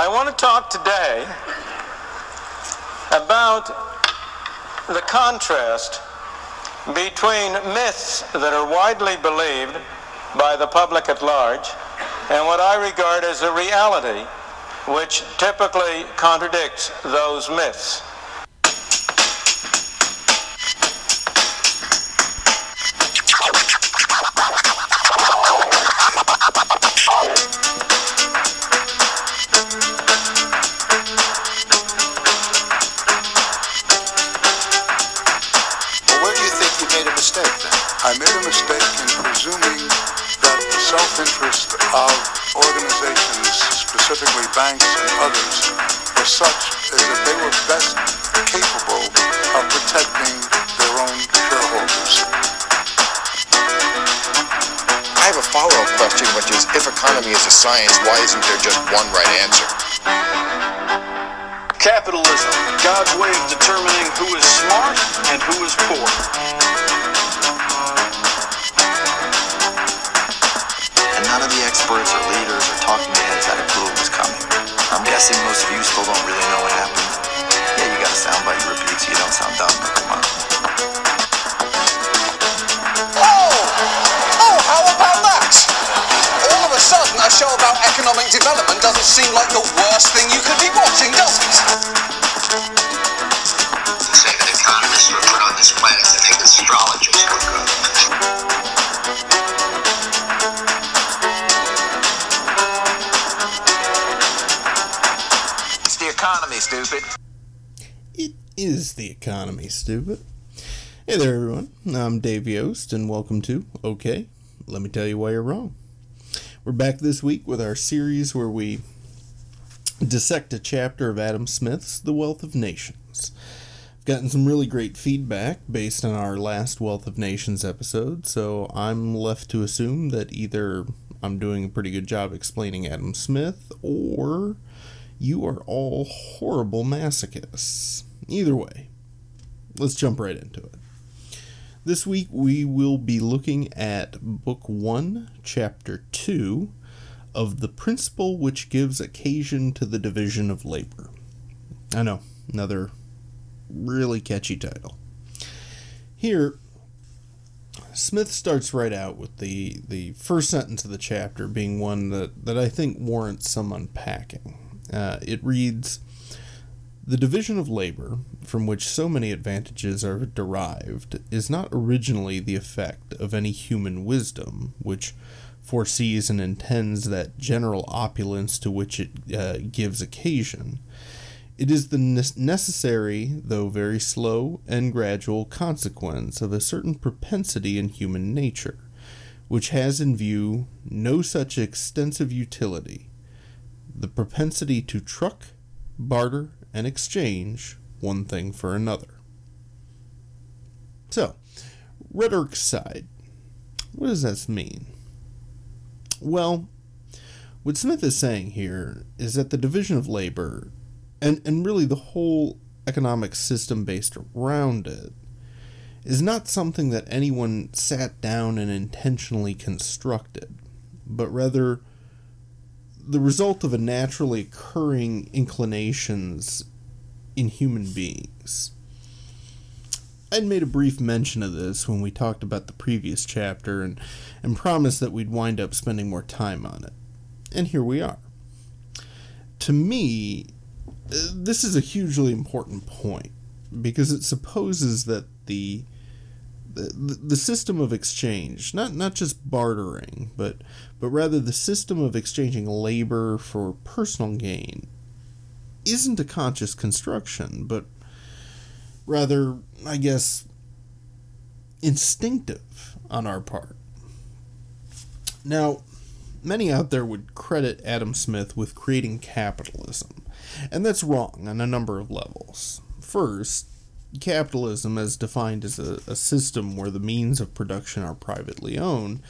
I want to talk today about the contrast between myths that are widely believed by the public at large and what I regard as a reality which typically contradicts those myths. Banks and others, was such as that they were best capable of protecting their own shareholders. I have a follow-up question, which is, if economy is a science, why isn't there just one right answer? Capitalism, God's way of determining who is smart and who is poor. Guessing most of you still don't really know what happened. Yeah, you got a soundbite you repeat so you don't sound dumb, but come on. Oh! Oh, how about that? All of a sudden, a show about economic development doesn't seem like the worst thing you could be watching, does it? Say that economists were put on this planet to make astrologers look good. Stupid. It is the economy, stupid. Hey there, everyone. I'm Dave Yost, and welcome to Okay, Let Me Tell You Why You're Wrong. We're back this week with our series where we dissect a chapter of Adam Smith's The Wealth of Nations. I've gotten some really great feedback based on our last Wealth of Nations episode, so I'm left to assume that either I'm doing a pretty good job explaining Adam Smith or you are all horrible masochists. Either way, let's jump right into it. This week we will be looking at Book 1, Chapter 2 of The Principle Which Gives Occasion to the Division of Labor. I know, another really catchy title. Here, Smith starts right out with the, the first sentence of the chapter being one that, that I think warrants some unpacking. Uh, it reads The division of labor, from which so many advantages are derived, is not originally the effect of any human wisdom, which foresees and intends that general opulence to which it uh, gives occasion. It is the necessary, though very slow and gradual, consequence of a certain propensity in human nature, which has in view no such extensive utility the propensity to truck, barter, and exchange one thing for another. So, rhetoric side, what does that mean? Well, what Smith is saying here is that the division of labor, and, and really the whole economic system based around it, is not something that anyone sat down and intentionally constructed, but rather the result of a naturally occurring inclinations in human beings. I'd made a brief mention of this when we talked about the previous chapter and, and promised that we'd wind up spending more time on it. And here we are. To me, uh, this is a hugely important point because it supposes that the the, the system of exchange, not not just bartering, but but rather the system of exchanging labor for personal gain, isn't a conscious construction, but rather, I guess, instinctive on our part. Now, many out there would credit Adam Smith with creating capitalism, and that's wrong on a number of levels. First, capitalism, as defined as a, a system where the means of production are privately owned,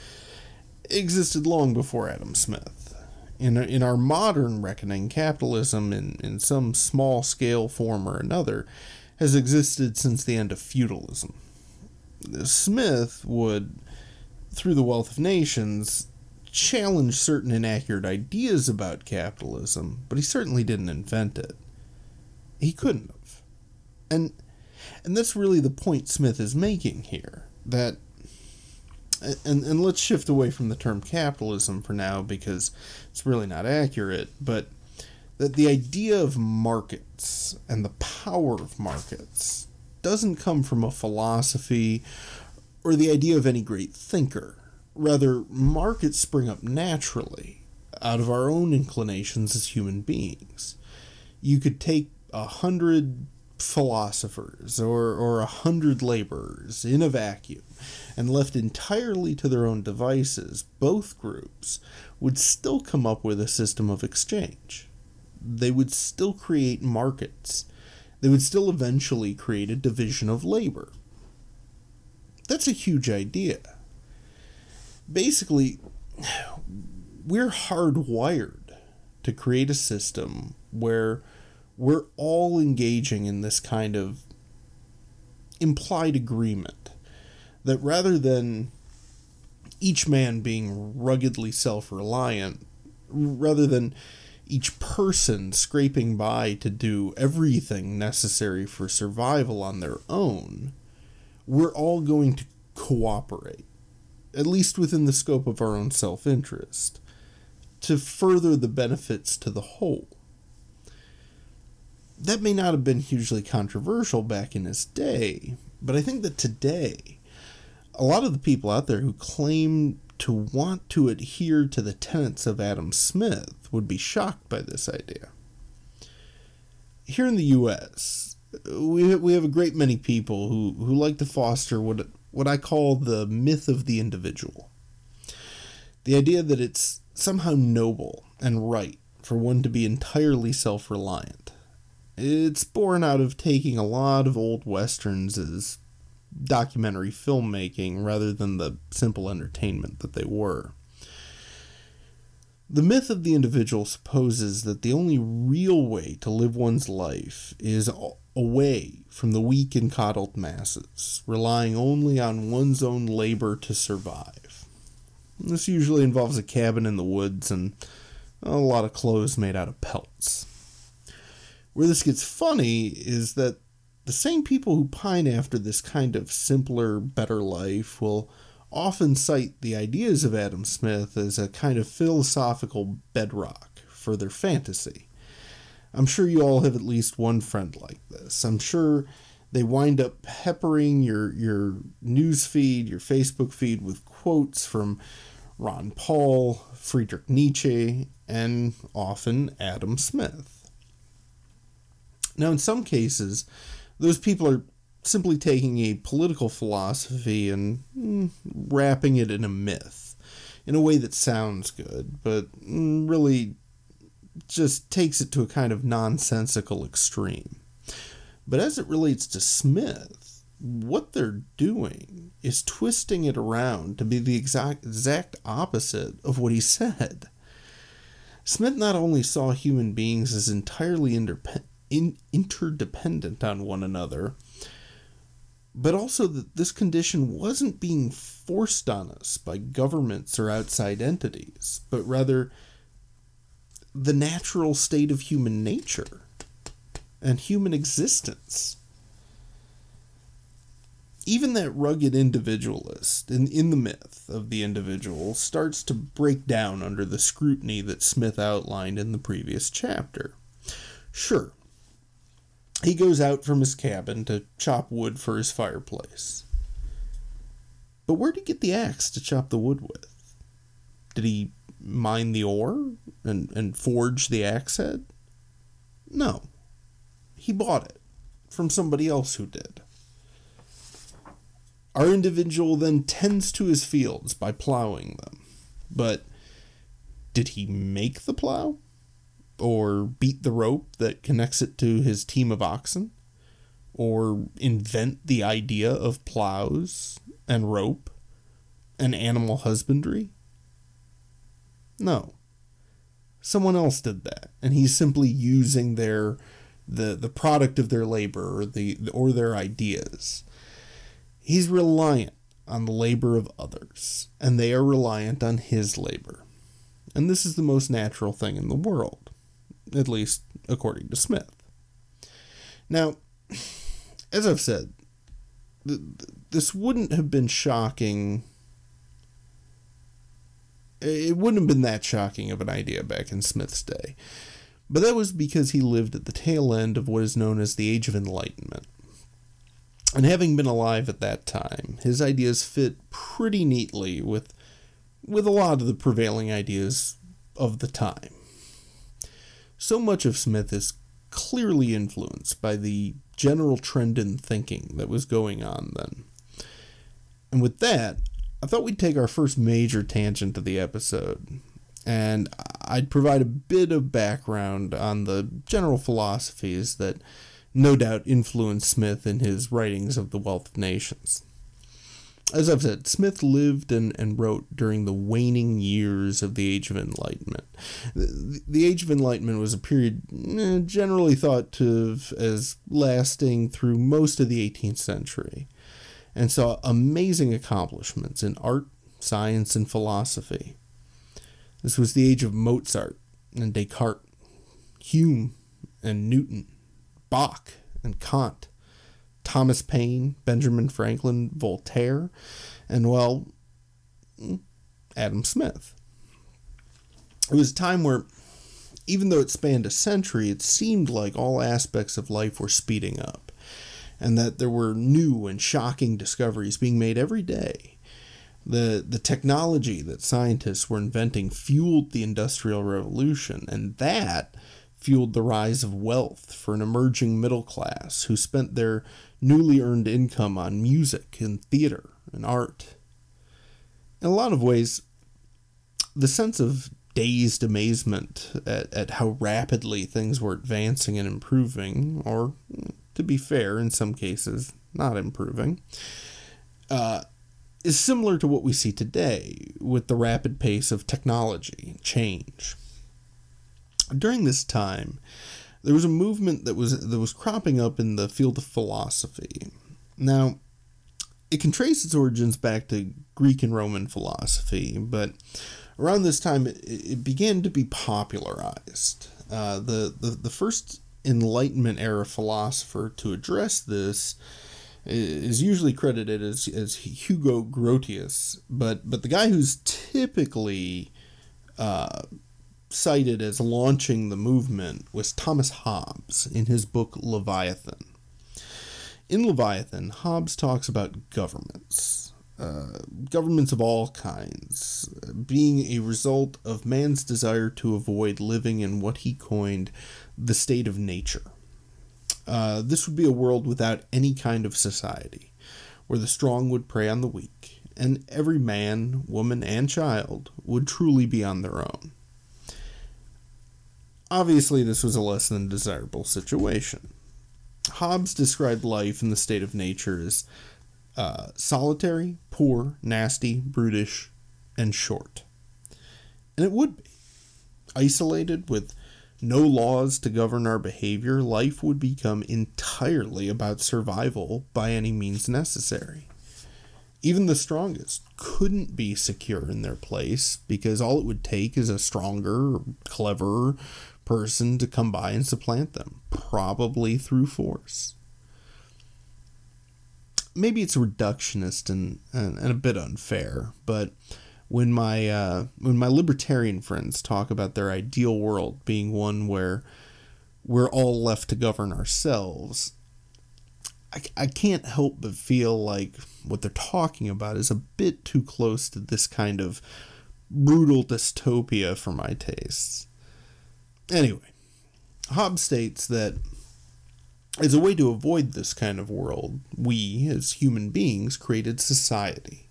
existed long before Adam Smith. In, in our modern reckoning, capitalism, in, in some small scale form or another, has existed since the end of feudalism. Smith would, through the Wealth of Nations, challenge certain inaccurate ideas about capitalism, but he certainly didn't invent it. He couldn't have. And and that's really the point Smith is making here. That and, and let's shift away from the term capitalism for now because it's really not accurate, but that the idea of markets and the power of markets doesn't come from a philosophy or the idea of any great thinker. Rather, markets spring up naturally out of our own inclinations as human beings. You could take a hundred philosophers or, or a hundred laborers in a vacuum and left entirely to their own devices, both groups would still come up with a system of exchange. They would still create markets. They would still eventually create a division of labor. That's a huge idea. Basically, we're hardwired to create a system where we're all engaging in this kind of implied agreement that rather than each man being ruggedly self reliant, rather than each person scraping by to do everything necessary for survival on their own, we're all going to cooperate, at least within the scope of our own self interest, to further the benefits to the whole. That may not have been hugely controversial back in his day, but I think that today, a lot of the people out there who claim to want to adhere to the tenets of Adam Smith would be shocked by this idea. Here in the US, we we have a great many people who, who like to foster what what I call the myth of the individual. The idea that it's somehow noble and right for one to be entirely self-reliant. It's born out of taking a lot of old westerns as documentary filmmaking rather than the simple entertainment that they were. The myth of the individual supposes that the only real way to live one's life is away from the weak and coddled masses, relying only on one's own labor to survive. This usually involves a cabin in the woods and a lot of clothes made out of pelts. Where this gets funny is that the same people who pine after this kind of simpler, better life will often cite the ideas of Adam Smith as a kind of philosophical bedrock for their fantasy. I'm sure you all have at least one friend like this. I'm sure they wind up peppering your your news feed, your Facebook feed with quotes from Ron Paul, Friedrich Nietzsche, and often Adam Smith. Now, in some cases, those people are simply taking a political philosophy and mm, wrapping it in a myth in a way that sounds good, but mm, really just takes it to a kind of nonsensical extreme. But as it relates to Smith, what they're doing is twisting it around to be the exact exact opposite of what he said. Smith not only saw human beings as entirely interpe- in, interdependent on one another, but also that this condition wasn't being forced on us by governments or outside entities, but rather the natural state of human nature and human existence. Even that rugged individualist in, in the myth of the individual starts to break down under the scrutiny that Smith outlined in the previous chapter. Sure, he goes out from his cabin to chop wood for his fireplace. But where'd he get the axe to chop the wood with? Did he mine the ore and, and forge the axe head? No. He bought it from somebody else who did. Our individual then tends to his fields by plowing them. But did he make the plow? Or beat the rope that connects it to his team of oxen, or invent the idea of plows and rope and animal husbandry? No. Someone else did that, and he's simply using their the the product of their labor or the or their ideas. He's reliant on the labor of others, and they are reliant on his labor. And this is the most natural thing in the world, at least according to Smith. Now, as I've said, th- this wouldn't have been shocking. It wouldn't have been that shocking of an idea back in Smith's day. But that was because he lived at the tail end of what is known as the Age of Enlightenment. And having been alive at that time, his ideas fit pretty neatly with with a lot of the prevailing ideas of the time. So much of Smith is clearly influenced by the general trend in thinking that was going on then. And with that, I thought we'd take our first major tangent of the episode, and I'd provide a bit of background on the general philosophies that no doubt influenced Smith in his writings of The Wealth of Nations. As I've said, Smith lived and, and wrote during the waning years of the Age of Enlightenment. The, the Age of Enlightenment was a period eh, generally thought of as lasting through most of the 18th century and saw amazing accomplishments in art, science, and philosophy. This was the age of Mozart and Descartes, Hume and Newton, Bach and Kant, Thomas Paine, Benjamin Franklin, Voltaire, and, well, Adam Smith. It was a time where, even though it spanned a century, it seemed like all aspects of life were speeding up, and that there were new and shocking discoveries being made every day. The, the technology that scientists were inventing fueled the Industrial Revolution, and that fueled the rise of wealth for an emerging middle class who spent their newly earned income on music and theater and art. In a lot of ways, the sense of dazed amazement at, at how rapidly things were advancing and improving, or to be fair, in some cases, not improving, uh, is similar to what we see today with the rapid pace of technology and change during this time, there was a movement that was that was cropping up in the field of philosophy. Now, it can trace its origins back to Greek and Roman philosophy, but around this time it, it began to be popularized. Uh, the, the the first Enlightenment era philosopher to address this is usually credited as, as Hugo Grotius, but but the guy who's typically uh, cited as launching the movement was Thomas Hobbes in his book Leviathan. In Leviathan, Hobbes talks about governments, uh, governments of all kinds, being a result of man's desire to avoid living in what he coined the state of nature. Uh, this would be a world without any kind of society, where the strong would prey on the weak, and every man, woman, and child would truly be on their own. Obviously, this was a less than desirable situation. Hobbes described life in the state of nature as uh, solitary, poor, nasty, brutish, and short. And it would be. Isolated with no laws to govern our behavior, life would become entirely about survival by any means necessary. Even the strongest couldn't be secure in their place because all it would take is a stronger, cleverer, person to come by and supplant them, probably through force. Maybe it's reductionist and, and, and a bit unfair, but when my uh, when my libertarian friends talk about their ideal world being one where we're all left to govern ourselves, I, I can't help but feel like what they're talking about is a bit too close to this kind of brutal dystopia for my tastes. Anyway, Hobbes states that as a way to avoid this kind of world, we, as human beings, created society.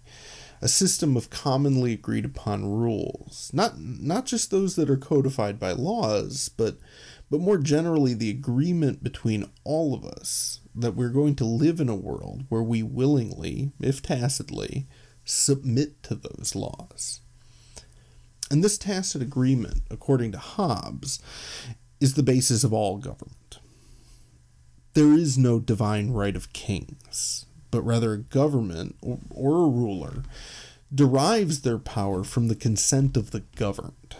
A system of commonly agreed upon rules, not not just those that are codified by laws, but but more generally the agreement between all of us that we're going to live in a world where we willingly, if tacitly, submit to those laws. And this tacit agreement, according to Hobbes, is the basis of all government. There is no divine right of kings. but rather a government or, or a ruler, derives their power from the consent of the governed.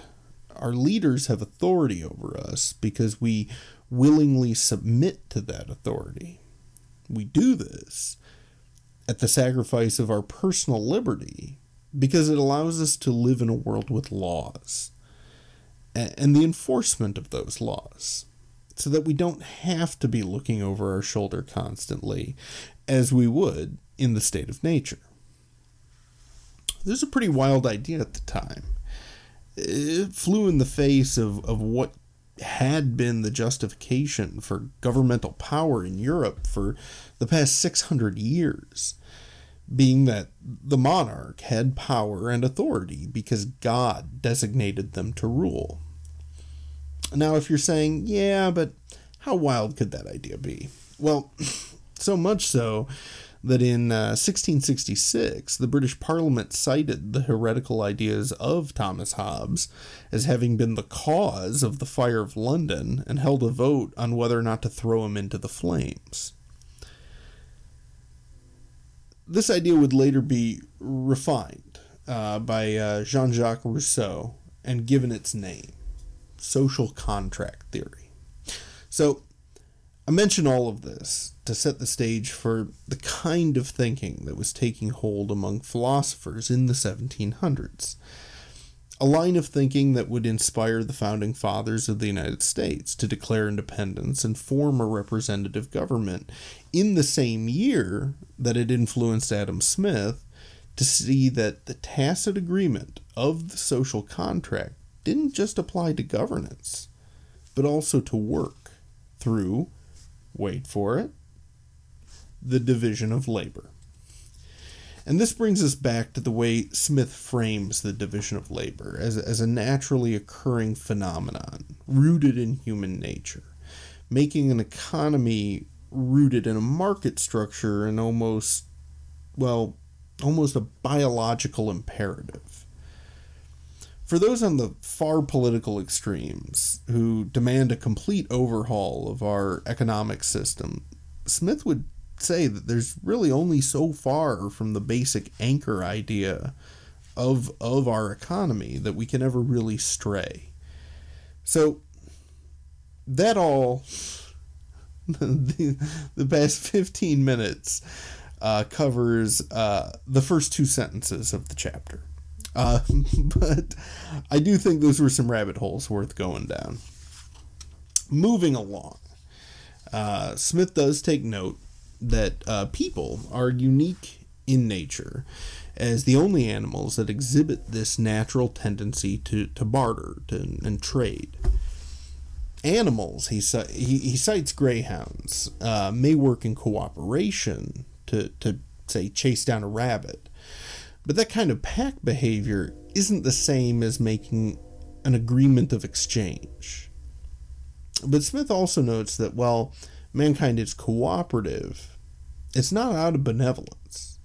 Our leaders have authority over us because we willingly submit to that authority. We do this at the sacrifice of our personal liberty because it allows us to live in a world with laws and the enforcement of those laws so that we don't have to be looking over our shoulder constantly as we would in the state of nature. This is a pretty wild idea at the time. It flew in the face of, of what had been the justification for governmental power in Europe for the past 600 years, being that the monarch had power and authority because God designated them to rule. Now, if you're saying, yeah, but how wild could that idea be? Well, so much so that in uh, 1666, the British Parliament cited the heretical ideas of Thomas Hobbes as having been the cause of the fire of London and held a vote on whether or not to throw him into the flames. This idea would later be refined uh, by uh, Jean Jacques Rousseau and given its name social contract theory. So, I mention all of this to set the stage for the kind of thinking that was taking hold among philosophers in the 1700s. A line of thinking that would inspire the founding fathers of the United States to declare independence and form a representative government in the same year that it influenced Adam Smith to see that the tacit agreement of the social contract didn't just apply to governance, but also to work through wait for it, the division of labor. And this brings us back to the way Smith frames the division of labor as, as a naturally occurring phenomenon rooted in human nature, making an economy rooted in a market structure and almost, well, almost a biological imperative. For those on the far political extremes who demand a complete overhaul of our economic system, Smith would say that there's really only so far from the basic anchor idea of of our economy that we can ever really stray. So that all the, the past 15 minutes uh, covers uh, the first two sentences of the chapter. Uh, but I do think those were some rabbit holes worth going down. Moving along, uh, Smith does take note that uh, people are unique in nature as the only animals that exhibit this natural tendency to, to barter to, and trade. Animals, he, he, he cites greyhounds, uh, may work in cooperation to, to, say, chase down a rabbit, but that kind of pack behavior isn't the same as making an agreement of exchange. But Smith also notes that while mankind is cooperative, it's not out of benevolence.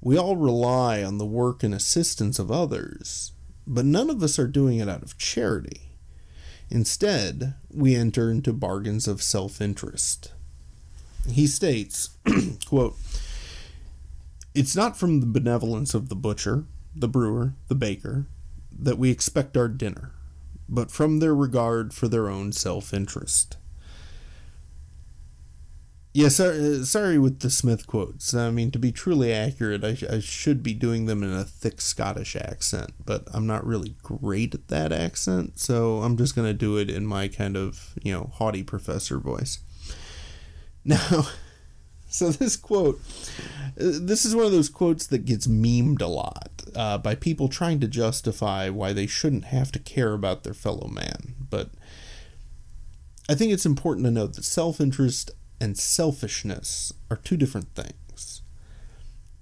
We all rely on the work and assistance of others, but none of us are doing it out of charity. Instead, we enter into bargains of self interest. He states, quote, it's not from the benevolence of the butcher, the brewer, the baker, that we expect our dinner, but from their regard for their own self interest. Yeah, sorry, sorry with the Smith quotes. I mean, to be truly accurate, I, I should be doing them in a thick Scottish accent, but I'm not really great at that accent, so I'm just going to do it in my kind of, you know, haughty professor voice. Now, so this quote, this is one of those quotes that gets memed a lot uh, by people trying to justify why they shouldn't have to care about their fellow man. But I think it's important to note that self interest and selfishness are two different things.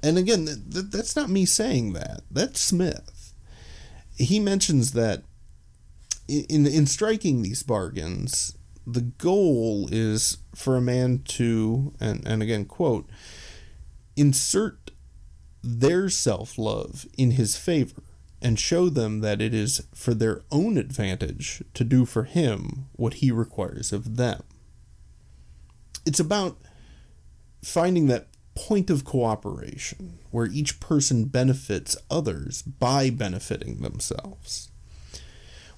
And again, th- th- that's not me saying that. That's Smith. He mentions that in in striking these bargains, the goal is for a man to, and, and again, quote, insert their self love in his favor and show them that it is for their own advantage to do for him what he requires of them. It's about finding that point of cooperation where each person benefits others by benefiting themselves.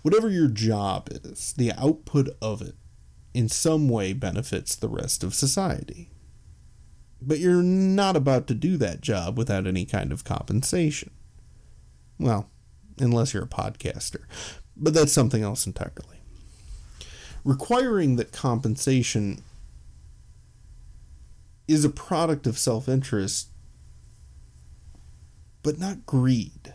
Whatever your job is, the output of it in some way benefits the rest of society. But you're not about to do that job without any kind of compensation. Well, unless you're a podcaster. But that's something else entirely. Requiring that compensation is a product of self interest, but not greed.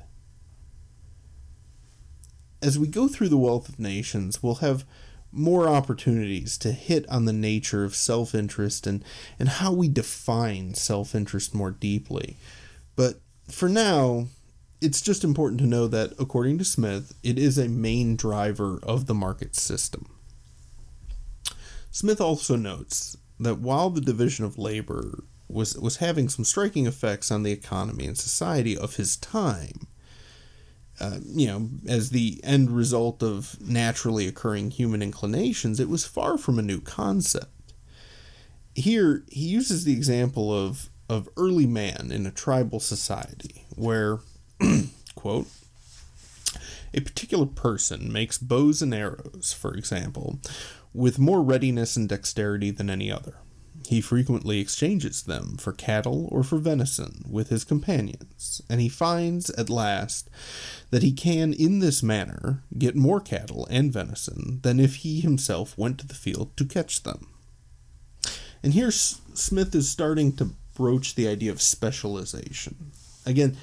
As we go through the Wealth of Nations, we'll have more opportunities to hit on the nature of self interest and, and how we define self interest more deeply. But for now, it's just important to know that, according to Smith, it is a main driver of the market system. Smith also notes that while the division of labor was, was having some striking effects on the economy and society of his time, uh, you know, as the end result of naturally occurring human inclinations, it was far from a new concept. Here, he uses the example of, of early man in a tribal society, where, quote, a particular person makes bows and arrows, for example, with more readiness and dexterity than any other. He frequently exchanges them for cattle or for venison with his companions, and he finds at last that he can, in this manner, get more cattle and venison than if he himself went to the field to catch them. And here Smith is starting to broach the idea of specialization. Again,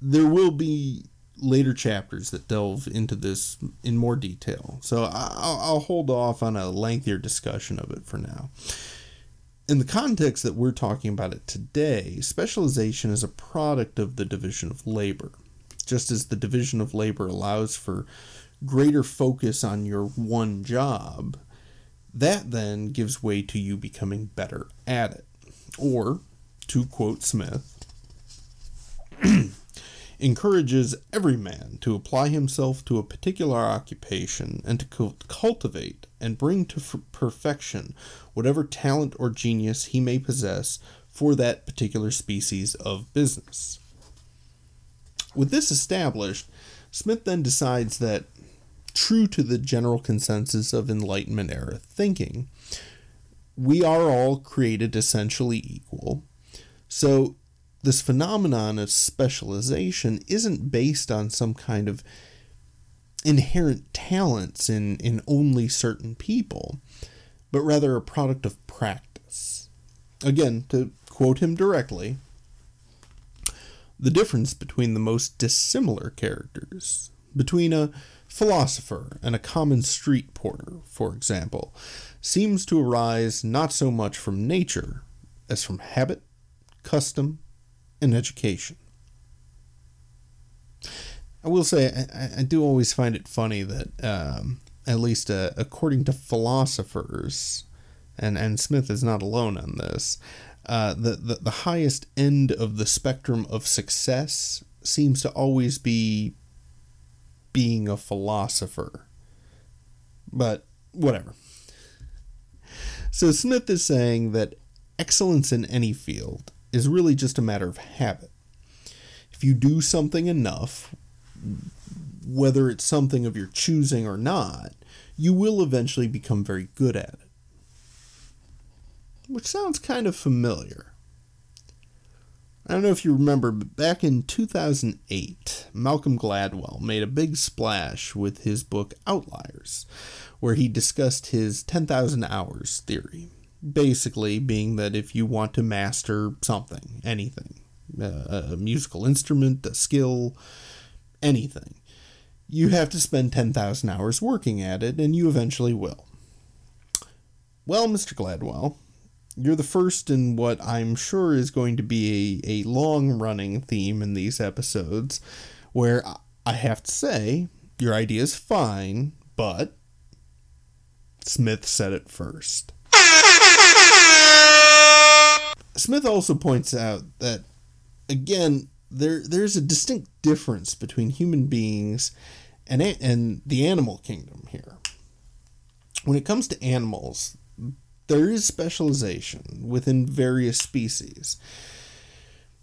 there will be later chapters that delve into this in more detail, so I'll, I'll hold off on a lengthier discussion of it for now in the context that we're talking about it today, specialization is a product of the division of labor. Just as the division of labor allows for greater focus on your one job, that then gives way to you becoming better at it. Or, to quote Smith, encourages every man to apply himself to a particular occupation and to cultivate and bring to f- perfection whatever talent or genius he may possess for that particular species of business. With this established, Smith then decides that, true to the general consensus of Enlightenment era thinking, we are all created essentially equal. So this phenomenon of specialization isn't based on some kind of inherent talents in, in only certain people, but rather a product of practice. Again, to quote him directly, the difference between the most dissimilar characters, between a philosopher and a common street porter, for example, seems to arise not so much from nature as from habit, custom, and education. I will say, I, I do always find it funny that, um, at least uh, according to philosophers, and, and Smith is not alone on this, uh, the, the, the highest end of the spectrum of success seems to always be being a philosopher. But whatever. So Smith is saying that excellence in any field is really just a matter of habit. If you do something enough, whether it's something of your choosing or not, you will eventually become very good at it. Which sounds kind of familiar. I don't know if you remember, but back in 2008, Malcolm Gladwell made a big splash with his book Outliers, where he discussed his 10,000 hours theory basically being that if you want to master something, anything, uh, a musical instrument, a skill, anything, you have to spend 10,000 hours working at it, and you eventually will. Well, Mr. Gladwell, you're the first in what I'm sure is going to be a, a long running theme in these episodes, where I have to say, your idea is fine, but Smith said it first. Smith also points out that, again, there there's a distinct difference between human beings and and the animal kingdom here. When it comes to animals, there is specialization within various species,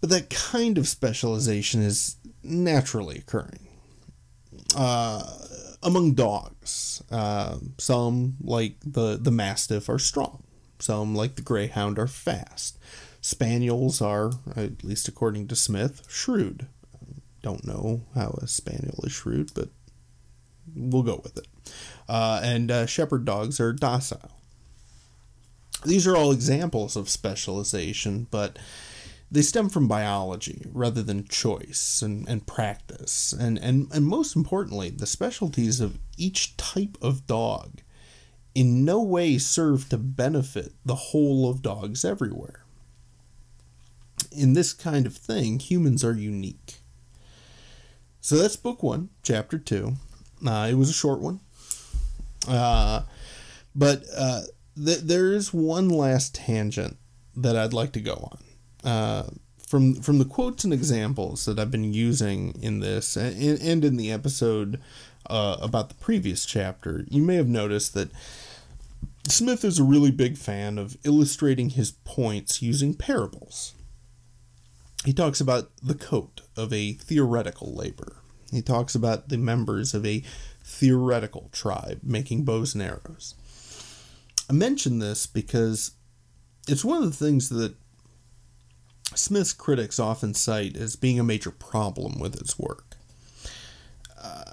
but that kind of specialization is naturally occurring. Uh, among dogs, uh, some, like the, the Mastiff, are strong. Some, like the Greyhound, are fast. Spaniels are, at least according to Smith, shrewd. Don't know how a spaniel is shrewd, but we'll go with it. Uh, and uh, shepherd dogs are docile. These are all examples of specialization, but they stem from biology rather than choice and, and practice. And, and, and most importantly, the specialties of each type of dog in no way serve to benefit the whole of dogs everywhere. In this kind of thing, humans are unique. So that's book one, chapter two. Uh, it was a short one. Uh, but uh, th- there is one last tangent that I'd like to go on. Uh, from from the quotes and examples that I've been using in this and, and in the episode uh, about the previous chapter, you may have noticed that Smith is a really big fan of illustrating his points using parables. He talks about the coat of a theoretical labor. He talks about the members of a theoretical tribe making bows and arrows. I mention this because it's one of the things that Smith's critics often cite as being a major problem with his work. Uh,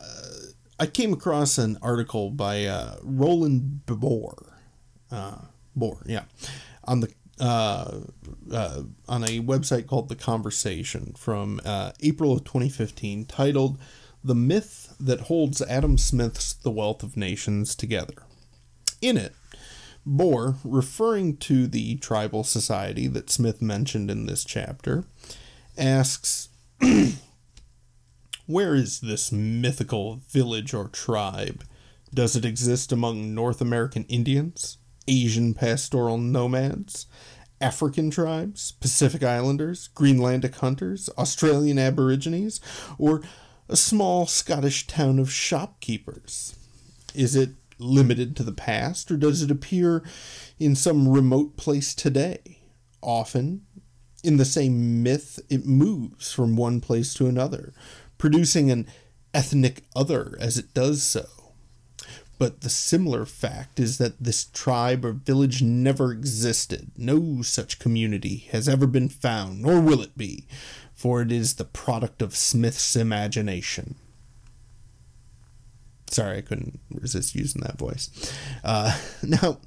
I came across an article by uh, Roland Bohr, uh, Bohr, yeah, on the uh, uh, on a website called The Conversation from uh, April of 2015, titled "The Myth That Holds Adam Smith's The Wealth of Nations Together." In it, Bohr, referring to the tribal society that Smith mentioned in this chapter, asks, Where is this mythical village or tribe? Does it exist among North American Indians, Asian pastoral nomads, African tribes, Pacific Islanders, Greenlandic hunters, Australian Aborigines, or a small Scottish town of shopkeepers? Is it limited to the past, or does it appear in some remote place today? Often, in the same myth, it moves from one place to another, producing an ethnic other as it does so. But the similar fact is that this tribe or village never existed. No such community has ever been found, nor will it be, for it is the product of Smith's imagination. Sorry, I couldn't resist using that voice. Uh, now,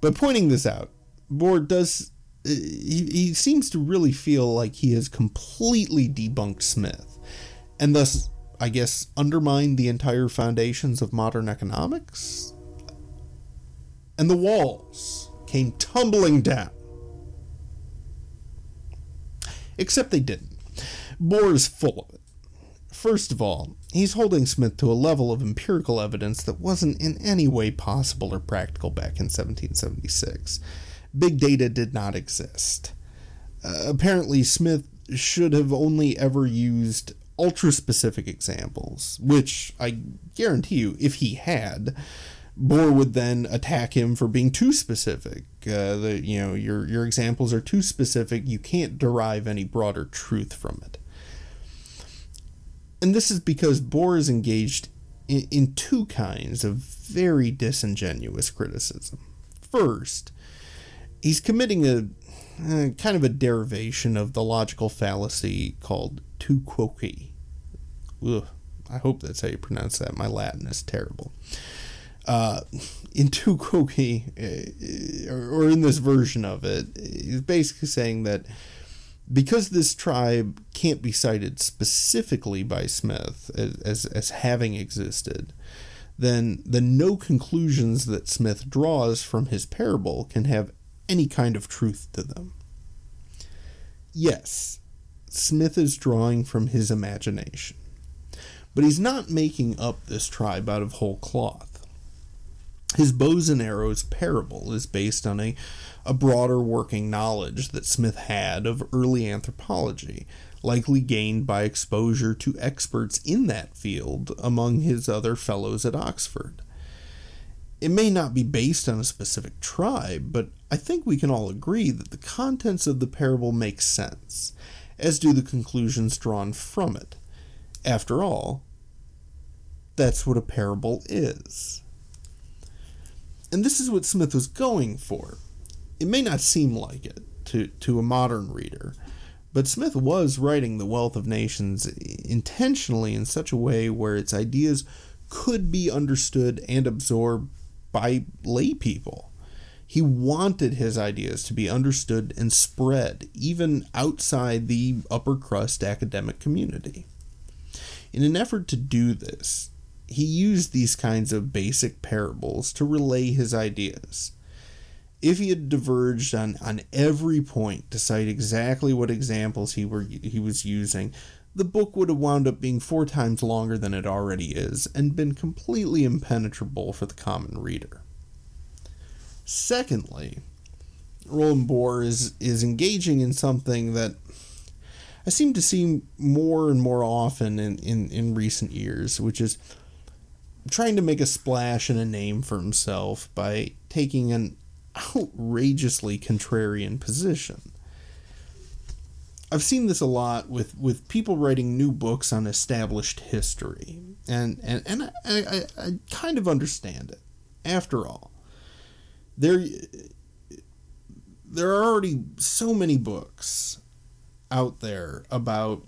by pointing this out, Bohr does. uh, He, he seems to really feel like he has completely debunked Smith, and thus, I guess, undermined the entire foundations of modern economics. And the walls came tumbling down. Except they didn't. Bohr is full of it. First of all, he's holding Smith to a level of empirical evidence that wasn't in any way possible or practical back in 1776. Big data did not exist. Uh, apparently, Smith should have only ever used ultra specific examples, which I guarantee you, if he had, Bohr would then attack him for being too specific. Uh, the, you know, your your examples are too specific. You can't derive any broader truth from it and this is because Bohr is engaged in, in two kinds of very disingenuous criticism. First, he's committing a kind of a derivation of the logical fallacy called tu quoque. Ugh, I hope that's how you pronounce that. My Latin is terrible. Uh, in tu quoque, uh, or, in this version of it, he's basically saying that because this tribe can't be cited specifically by Smith as, as, having existed, then the no conclusions that Smith draws from his parable can have any kind of truth to them. Yes, Smith is drawing from his imagination, but he's not making up this tribe out of whole cloth. His bows and arrows parable is based on a a broader working knowledge that Smith had of early anthropology, likely gained by exposure to experts in that field among his other fellows at Oxford. It may not be based on a specific tribe, but I think we can all agree that the contents of the parable make sense, as do the conclusions drawn from it. After all, that's what a parable is. And this is what Smith was going for. It may not seem like it to, to a modern reader, but Smith was writing The Wealth of Nations intentionally in such a way where its ideas could be understood and absorbed by lay people. He wanted his ideas to be understood and spread even outside the upper crust academic community. In an effort to do this, he used these kinds of basic parables to relay his ideas. If he had diverged on, on every point to cite exactly what examples he were he was using, the book would have wound up being four times longer than it already is and been completely impenetrable for the common reader. Secondly, Roland Bohr is, is engaging in something that I seem to see more and more often in, in, in recent years, which is trying to make a splash and a name for himself by taking an outrageously contrarian position. I've seen this a lot with, with people writing new books on established history, and and, and I, I, I kind of understand it. After all, there there are already so many books out there about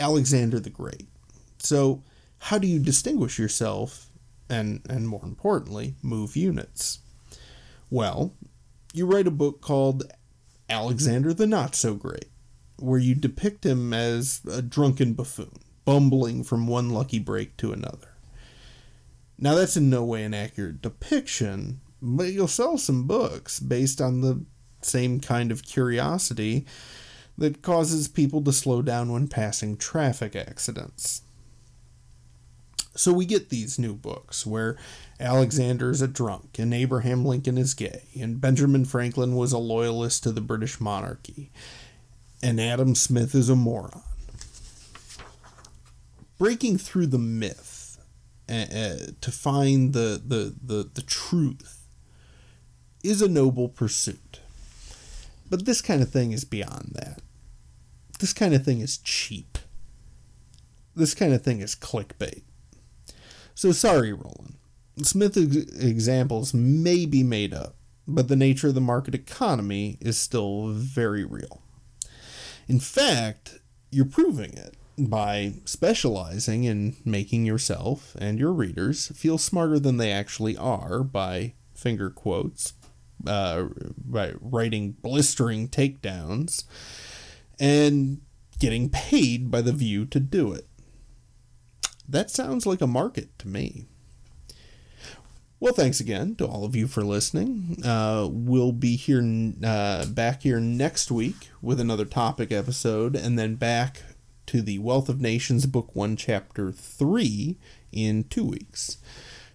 Alexander the Great. So how do you distinguish yourself and and more importantly, move units? Well, you write a book called Alexander the Not So Great, where you depict him as a drunken buffoon, bumbling from one lucky break to another. Now, that's in no way an accurate depiction, but you'll sell some books based on the same kind of curiosity that causes people to slow down when passing traffic accidents. So we get these new books where Alexander is a drunk and Abraham Lincoln is gay and Benjamin Franklin was a loyalist to the British monarchy and Adam Smith is a moron. Breaking through the myth uh, to find the, the, the, the truth is a noble pursuit. But this kind of thing is beyond that. This kind of thing is cheap. This kind of thing is clickbait. So sorry, Roland. Smith examples may be made up, but the nature of the market economy is still very real. In fact, you're proving it by specializing in making yourself and your readers feel smarter than they actually are by finger quotes, uh, by writing blistering takedowns, and getting paid by the view to do it. That sounds like a market to me. Well, thanks again to all of you for listening. Uh, we'll be here uh, back here next week with another topic episode, and then back to the Wealth of Nations, Book 1, Chapter 3 in two weeks.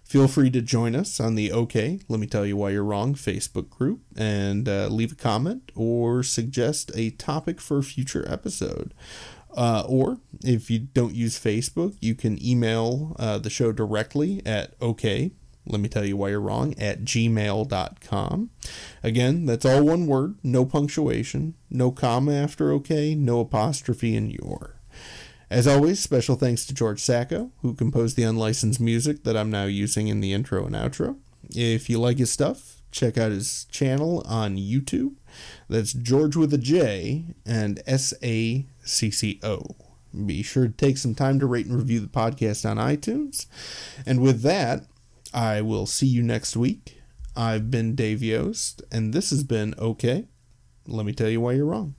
Feel free to join us on the OK, Let Me Tell You Why You're Wrong Facebook group and uh, leave a comment or suggest a topic for a future episode. Uh, or if you don't use Facebook, you can email uh, the show directly at OK, let me tell you why you're wrong, at gmail.com. Again, that's all one word, no punctuation, no comma after OK, no apostrophe in your. As always, special thanks to George Sacco, who composed the unlicensed music that I'm now using in the intro and outro. If you like his stuff, check out his channel on YouTube. That's George with a J and S A C C O. Be sure to take some time to rate and review the podcast on iTunes. And with that, I will see you next week. I've been Dave Yost, and this has been Okay. Let me tell you why you're wrong.